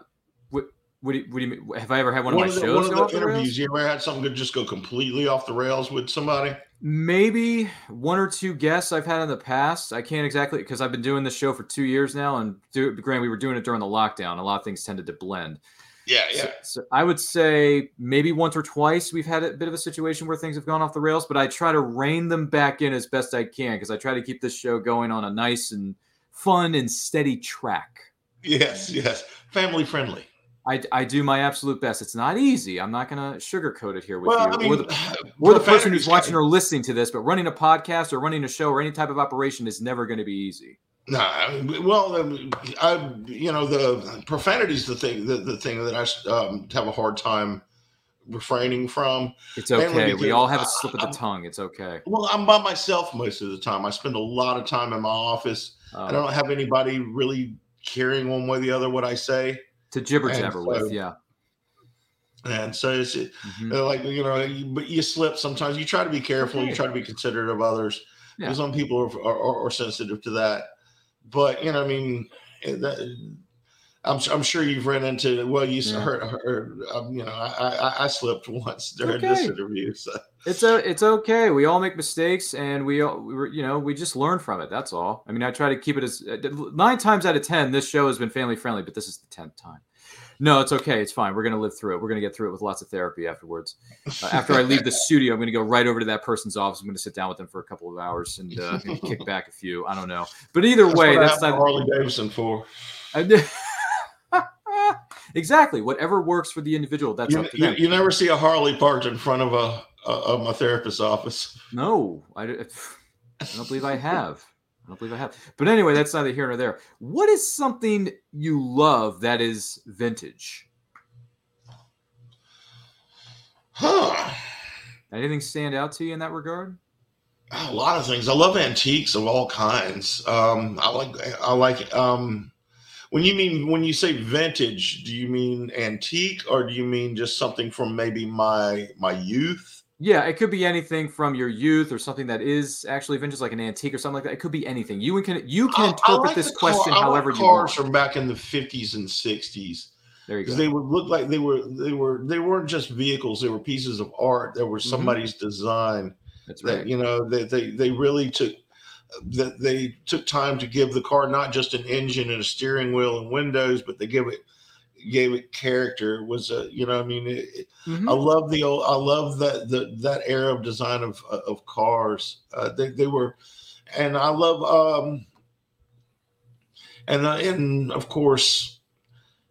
what do, you, what do you mean? Have I ever had one, one of my the, shows? One of the interviews. The you ever had something just go completely off the rails with somebody? Maybe one or two guests I've had in the past. I can't exactly because I've been doing this show for two years now, and do, Grant, we were doing it during the lockdown. A lot of things tended to blend. Yeah, yeah. So, so, I would say maybe once or twice we've had a bit of a situation where things have gone off the rails, but I try to rein them back in as best I can because I try to keep this show going on a nice and fun and steady track. Yes, yes, family friendly. I, I do my absolute best. It's not easy. I'm not going to sugarcoat it here with well, you. I mean, or [SIGHS] the, or the person who's watching or listening to this, but running a podcast or running a show or any type of operation is never going to be easy. Nah, well, um, I, you know, the profanity is the thing, the, the thing that I um, have a hard time refraining from. It's okay. We all have a slip of the tongue. It's okay. Well, I'm by myself most of the time. I spend a lot of time in my office. I don't have anybody really caring one way or the other what I say to jibber jabber with, yeah. And so it's mm-hmm. Uh, like you know, you, but you slip sometimes. You try to be careful. You try to be considerate of others. Yeah. Some people are, are, are, sensitive to that, but you know, I mean, that, I'm, I'm sure you've run into well you yeah. heard, heard um, you know I, I, I slipped [LAUGHS] once during okay. this interview so it's a it's okay we all make mistakes and we all you know we just learn from it that's all I mean I try to keep it as uh, nine times out of ten this show has been family friendly but this is the tenth time no, it's okay. It's fine. We're going to live through it. We're going to get through it with lots of therapy afterwards. Uh, after I leave the [LAUGHS] studio, I'm going to go right over to that person's office. I'm going to sit down with them for a couple of hours and uh, kick back a few. I don't know. But either that's way, that's not Harley Davidson for. [LAUGHS] exactly. Whatever works for the individual. That's you, you, you, never see a Harley parked in front of a, a of my therapist's office. No, I, [SIGHS] I don't believe I have. I don't believe I have. But anyway, that's neither here nor there. What is something you love that is vintage? Huh. Anything stand out to you in that regard? A lot of things. I love antiques of all kinds. Um, I like I like um, when you mean when you say vintage, do you mean antique or do you mean just something from maybe my my youth? Yeah, it could be anything from your youth or something that is actually vintage, like an antique or something like that. It could be anything. You can you can interpret like this question car, however like you want. Cars from back in the fifties and sixties. There you go. They would look like they were they were they weren't just vehicles. They were pieces of art. That were mm-hmm. somebody's mm-hmm. design. That's right. That, you know, they, they they really took that they took time to give the car not just an engine and a steering wheel and windows, but they give it gave it character was a you know i mean it, mm-hmm. i love the old i love that the that era of design of of cars uh, they, they were and i love um and uh, and of course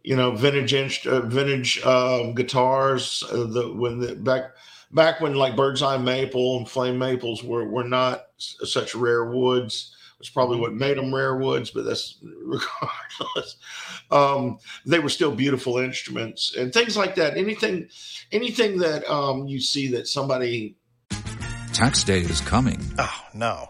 you know vintage uh, vintage um, guitars uh, the when the back back when like bird's eye maple and flame maples were were not such rare woods it's probably what made them rare woods, but that's [LAUGHS] regardless. Um, they were still beautiful instruments and things like that. Anything, anything that um, you see that somebody. Tax day is coming. Oh no!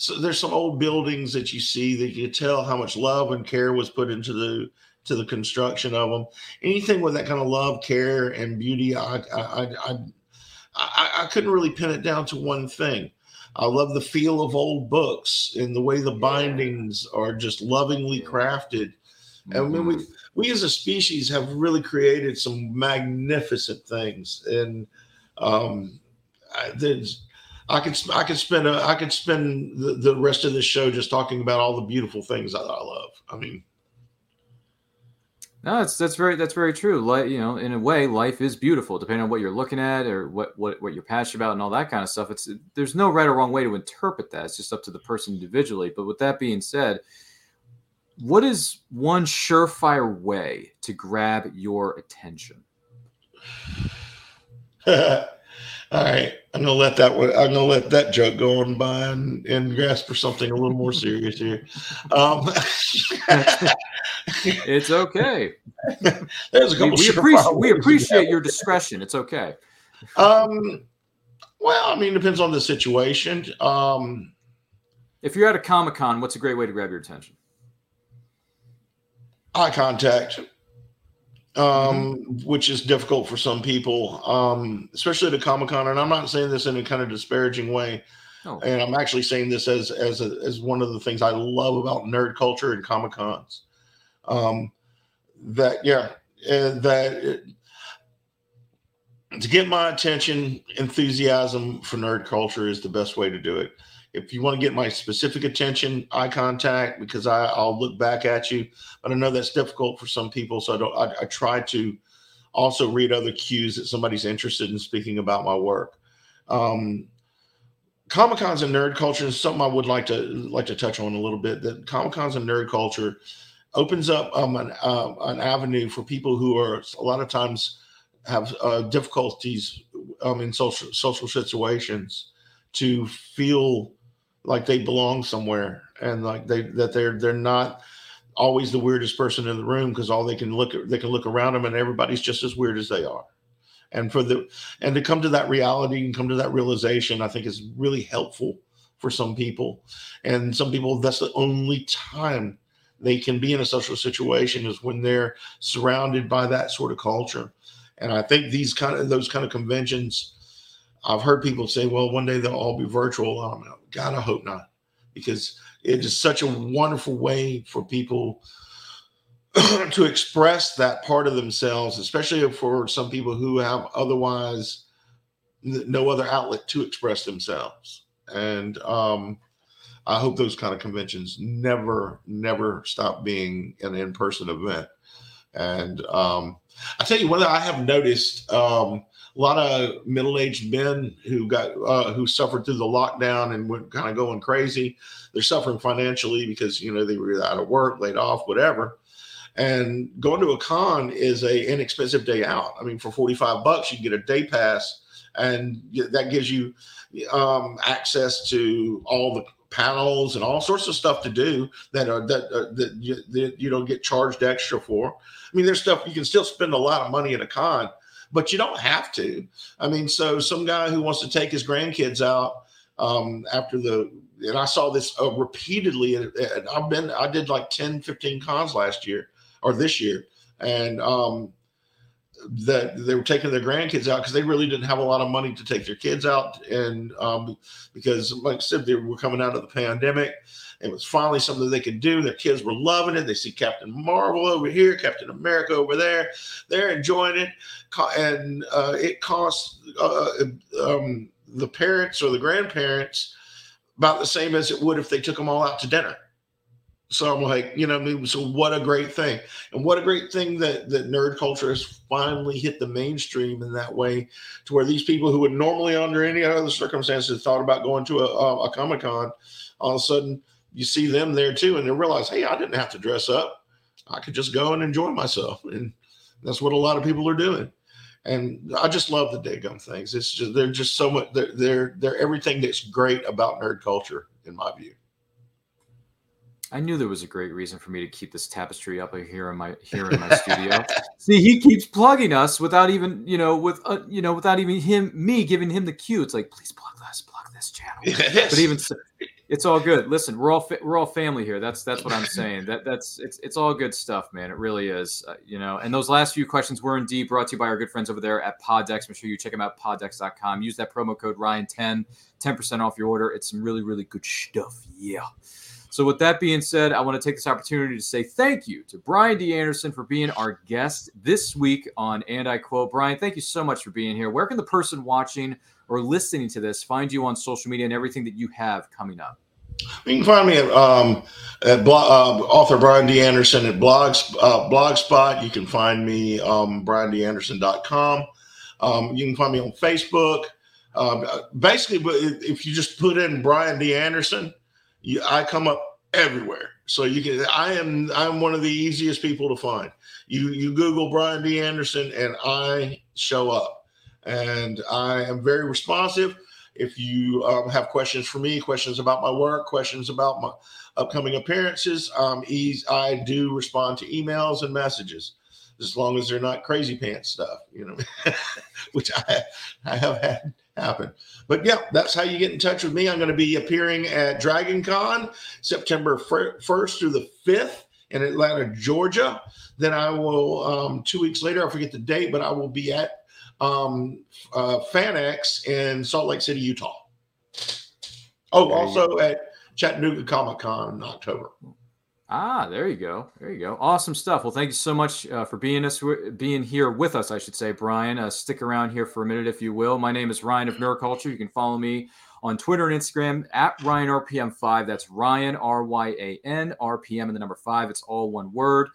So there's some old buildings that you see that you tell how much love and care was put into the to the construction of them. Anything with that kind of love, care, and beauty, I I I, I, I couldn't really pin it down to one thing. I love the feel of old books and the way the bindings are just lovingly crafted. And mean, we we as a species have really created some magnificent things, and um, there's I could I could spend a, I could spend the, the rest of the show just talking about all the beautiful things that I love. I mean, no, that's that's very that's very true. Like you know, in a way, life is beautiful, depending on what you're looking at or what what what you're passionate about and all that kind of stuff. It's there's no right or wrong way to interpret that. It's just up to the person individually. But with that being said, what is one surefire way to grab your attention? [LAUGHS] all right, I'm gonna let that one, I'm gonna let that joke go on by and, and grasp for something a little more serious here. Um, [LAUGHS] it's okay. There's a couple. We, we appreciate we appreciate your discretion. It's okay. Um, well, I mean, depends on the situation. Um, if you're at a comic con, what's a great way to grab your attention? Eye contact um, mm-hmm. which is difficult for some people, um, especially at a Comic Con. And I'm not saying this in a kind of disparaging way. Oh. And I'm actually saying this as as a, as one of the things I love about nerd culture and Comic Cons. Um, that yeah, that it, to get my attention, enthusiasm for nerd culture is the best way to do it if you want to get my specific attention, eye contact, because I, will look back at you. But I know that's difficult for some people, so I don't. I, I try to also read other cues that somebody's interested in speaking about my work. Um, Comic Cons and nerd culture is something I would like to like to touch on a little bit. That Comic Cons and nerd culture opens up um, an, uh, an avenue for people who are a lot of times have uh, difficulties um, in social social situations to feel like they belong somewhere and like they that they're they're not always the weirdest person in the room because all they can look they can look around them and everybody's just as weird as they are and for the and to come to that reality and come to that realization i think is really helpful for some people and some people that's the only time they can be in a social situation is when they're surrounded by that sort of culture and i think these kind of those kind of conventions I've heard people say, well, one day they'll all be virtual. I don't know. God, I hope not, because it is such a wonderful way for people [CLEARS THROAT] to express that part of themselves, especially for some people who have otherwise no other outlet to express themselves. And um, I hope those kind of conventions never, never stop being an in person event. And um, I tell you, what I have noticed. Um, a lot of middle-aged men who got uh, who suffered through the lockdown and went kind of going crazy. They're suffering financially because you know they were out of work, laid off, whatever. And going to a con is a inexpensive day out. I mean, for forty-five bucks, you get a day pass, and that gives you um, access to all the panels and all sorts of stuff to do that are that, uh, that, you, that you don't get charged extra for. I mean, there's stuff you can still spend a lot of money at a con, but you don't have to. I mean, so some guy who wants to take his grandkids out um, after the, and I saw this uh, repeatedly. And I've been, I did like 10, 15 cons last year or this year. And, um, that they were taking their grandkids out because they really didn't have a lot of money to take their kids out, and um, because, like I said, they were coming out of the pandemic, it was finally something they could do. Their kids were loving it. They see Captain Marvel over here, Captain America over there. They're enjoying it. And uh, it costs uh, um, the parents or the grandparents about the same as it would if they took them all out to dinner. So I'm like, you know, I mean, so what a great thing, and what a great thing that that nerd culture has finally hit the mainstream in that way, to where these people who would normally, under any other circumstances, thought about going to a, a comic con, all of a sudden you see them there too, and they realize, hey, I didn't have to dress up. I could just go and enjoy myself, and that's what a lot of people are doing. And I just love the Gum things. It's just they're just so much. They're they're they're everything that's great about nerd culture, in my view. I knew there was a great reason for me to keep this tapestry up here in my here in my studio. [LAUGHS] See, he keeps plugging us without even you know with uh, you know without even him me giving him the cue. It's like please plug this, plug this channel. [LAUGHS] Yes. But even it's all good. Listen, we're all we're all family here. That's that's what I'm [LAUGHS] saying. That that's it's it's all good stuff, man. It really is. Uh, you know, and those last few questions were indeed brought to you by our good friends over there at Poddecks. Make sure you check them out, poddecks.com. Use that promo code Ryan10, 10% off your order. It's some really really good stuff. Yeah. So, with that being said, I want to take this opportunity to say thank you to Brian D. Anderson for being our guest this week on And I Quote. Brian, thank you so much for being here. Where can the person watching or listening to this find you on social media and everything that you have coming up? You can find me at, um, at uh, author Brian D. Anderson at blogs, uh, Blogspot. You can find me um, briandanderson.com. Um, you can find me on Facebook. Um, basically, if you just put in Brian D. Anderson, you, I come up everywhere. So you can. I am. I'm one of the easiest people to find. You you Google Brian D. Anderson, and I show up. And I am very responsive. If you um, have questions for me, questions about my work, questions about my upcoming appearances, um, I do respond to emails and messages as long as they're not crazy pants stuff, you know, [LAUGHS] which I I have had happen. But yeah, that's how you get in touch with me. I'm going to be appearing at Dragon Con September 1st through the 5th in Atlanta, Georgia. Then I will, um, two weeks later, I forget the date, but I will be at um, uh, FanX in Salt Lake City, Utah. Oh, also at Chattanooga Comic Con in October. Ah, there you go. There you go. Awesome stuff. Well, thank you so much uh, for being us, being here with us. I should say, Brian. Uh, stick around here for a minute, if you will. My name is Ryan of Nerd Culture. You can follow me on Twitter and Instagram at Ryan RPM5. That's Ryan R Y A N RPM and the number five. It's all one word.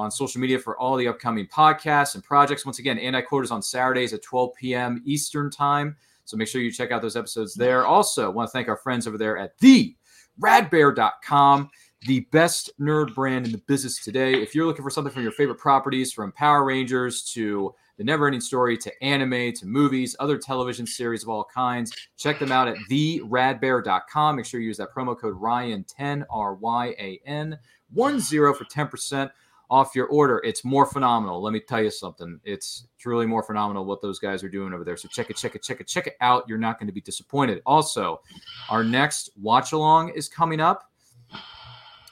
On social media for all the upcoming podcasts and projects. Once again, And I Quote is on Saturdays at 12 p.m. Eastern time. So make sure you check out those episodes there. Also, want to thank our friends over there at the radbear.com the best nerd brand in the business today. If you're looking for something from your favorite properties, from Power Rangers to The Neverending Story to anime to movies, other television series of all kinds, check them out at theradbear.com. Make sure you use that promo code Ryan10, R Y A N 10 for 10% off your order. It's more phenomenal. Let me tell you something. It's truly more phenomenal what those guys are doing over there. So check it, check it, check it, check it out. You're not going to be disappointed. Also, our next watch along is coming up.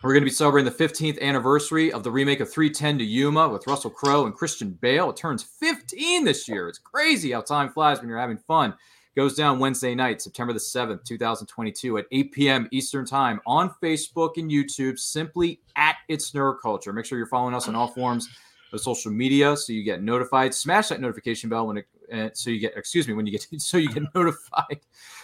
We're going to be celebrating the 15th anniversary of the remake of 310 to Yuma with Russell Crowe and Christian Bale. It turns 15 this year. It's crazy how time flies when you're having fun. Goes down Wednesday night, September the 7th, 2022 at 8 p.m. Eastern Time on Facebook and YouTube, simply at It's Nerd Culture. Make sure you're following us on all forms of social media so you get notified. Smash that notification bell when it uh, so you get excuse me when you get [LAUGHS] so you get notified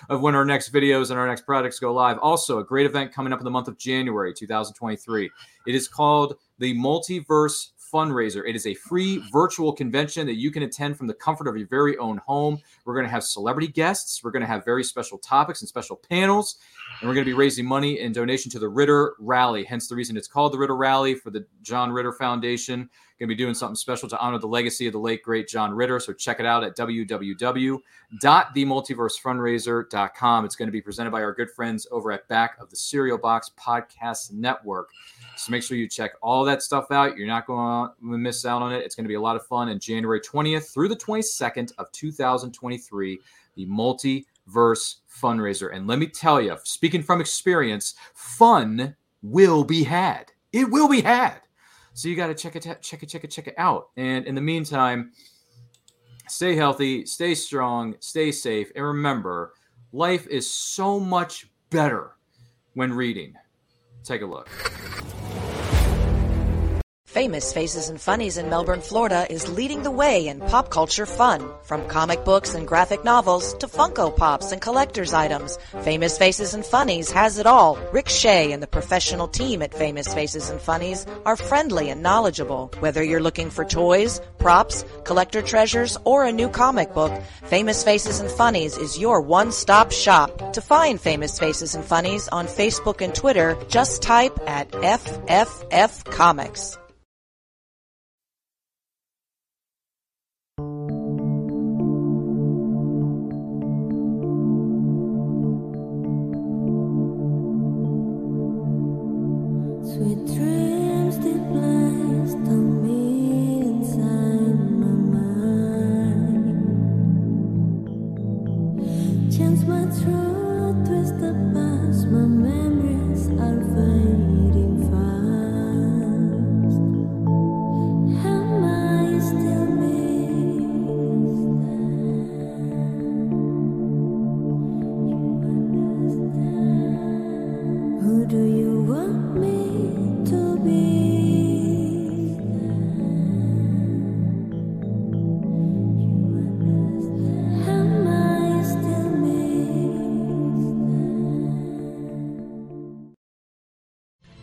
of when our next videos and our next products go live. Also, a great event coming up in the month of January 2023. It is called the Multiverse fundraiser. It is a free virtual convention that you can attend from the comfort of your very own home. We're going to have celebrity guests. We're going to have very special topics and special panels. And we're going to be raising money in donation to the Ritter Rally, hence the reason it's called the Ritter Rally for the John Ritter Foundation. Going to be doing something special to honor the legacy of the late, great John Ritter. So check it out at www.themultiversefundraiser.com. It's going to be presented by our good friends over at Back of the Cereal Box Podcast Network. So make sure you check all that stuff out. You're not going to miss out on it. It's going to be a lot of fun. And January 20th through the 22nd of 2023, the Multiverse Fundraiser. And let me tell you, speaking from experience, fun will be had. It will be had. So you got to check it, check it, check it, check it out. And in the meantime, stay healthy, stay strong, stay safe, and remember, life is so much better when reading. Take a look. Famous Faces and Funnies in Melbourne, Florida is leading the way in pop culture fun. From comic books and graphic novels to Funko Pops and collector's items, Famous Faces and Funnies has it all. Rick Shea and the professional team at Famous Faces and Funnies are friendly and knowledgeable. Whether you're looking for toys, props, collector treasures, or a new comic book, Famous Faces and Funnies is your one-stop shop. To find Famous Faces and Funnies on Facebook and Twitter, just type at FFF Comics. Sweet dreams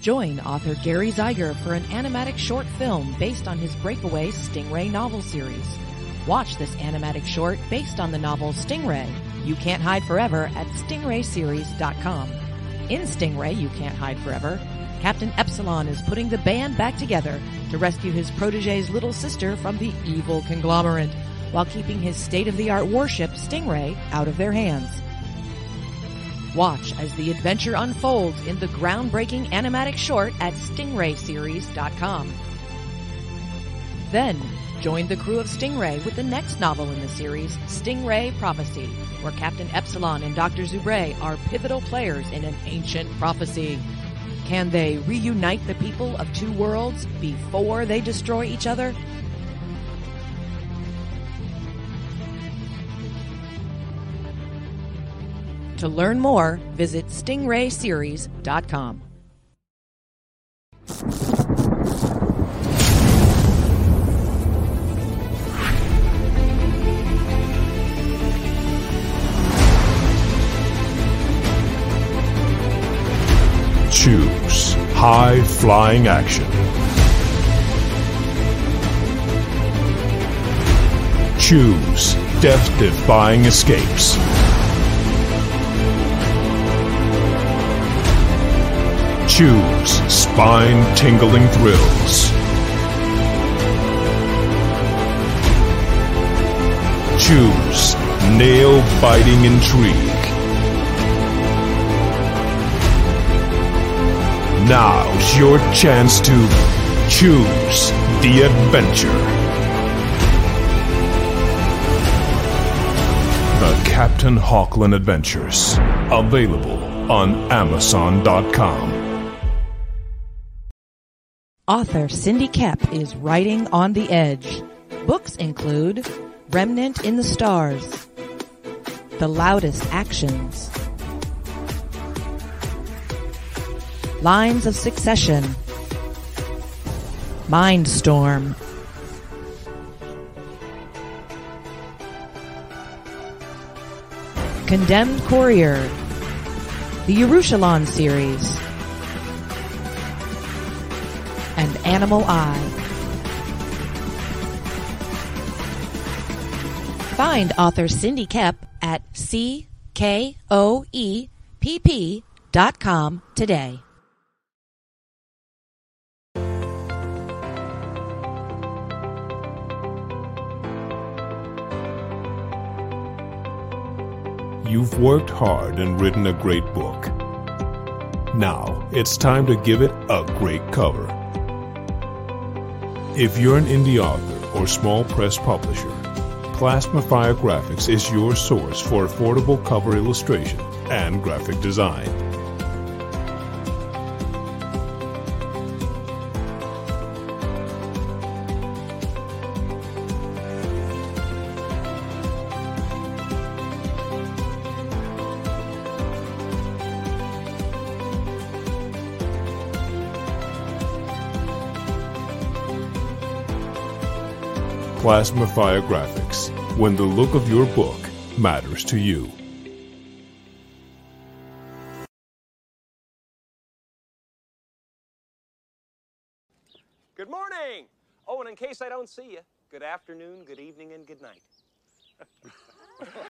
Join author Gary Zeiger for an animatic short film based on his Breakaway Stingray novel series. Watch this animatic short based on the novel Stingray, You Can't Hide Forever at stingrayseries.com. In Stingray, You Can't Hide Forever, Captain Epsilon is putting the band back together to rescue his protege's little sister from the evil conglomerate while keeping his state-of-the-art warship Stingray out of their hands. Watch as the adventure unfolds in the groundbreaking animatic short at stingrayseries.com. Then, join the crew of Stingray with the next novel in the series, Stingray Prophecy, where Captain Epsilon and Dr. Zubre are pivotal players in an ancient prophecy. Can they reunite the people of two worlds before they destroy each other? To learn more, visit stingrayseries.com. Choose high flying action. Choose death defying escapes. Choose spine tingling thrills. Choose nail biting intrigue. Now's your chance to choose the adventure. The Captain Hawkland Adventures. Available on Amazon.com. Author Cindy Koepp is writing on the edge. Books include Remnant in the Stars, The Loudest Actions, Lines of Succession, Mindstorm, Condemned Courier, the Yerushalayim series, Animal Eye. Find author Cindy Koepp at c k o e p p dot com today. You've worked hard and written a great book. Now it's time to give it a great cover. If you're an indie author or small press publisher, Plasmafire Graphics is your source for affordable cover illustration and graphic design. Plasma Graphics, when the look of your book matters to you. Good morning. Oh, and in case I don't see you, good afternoon, good evening, and good night. [LAUGHS]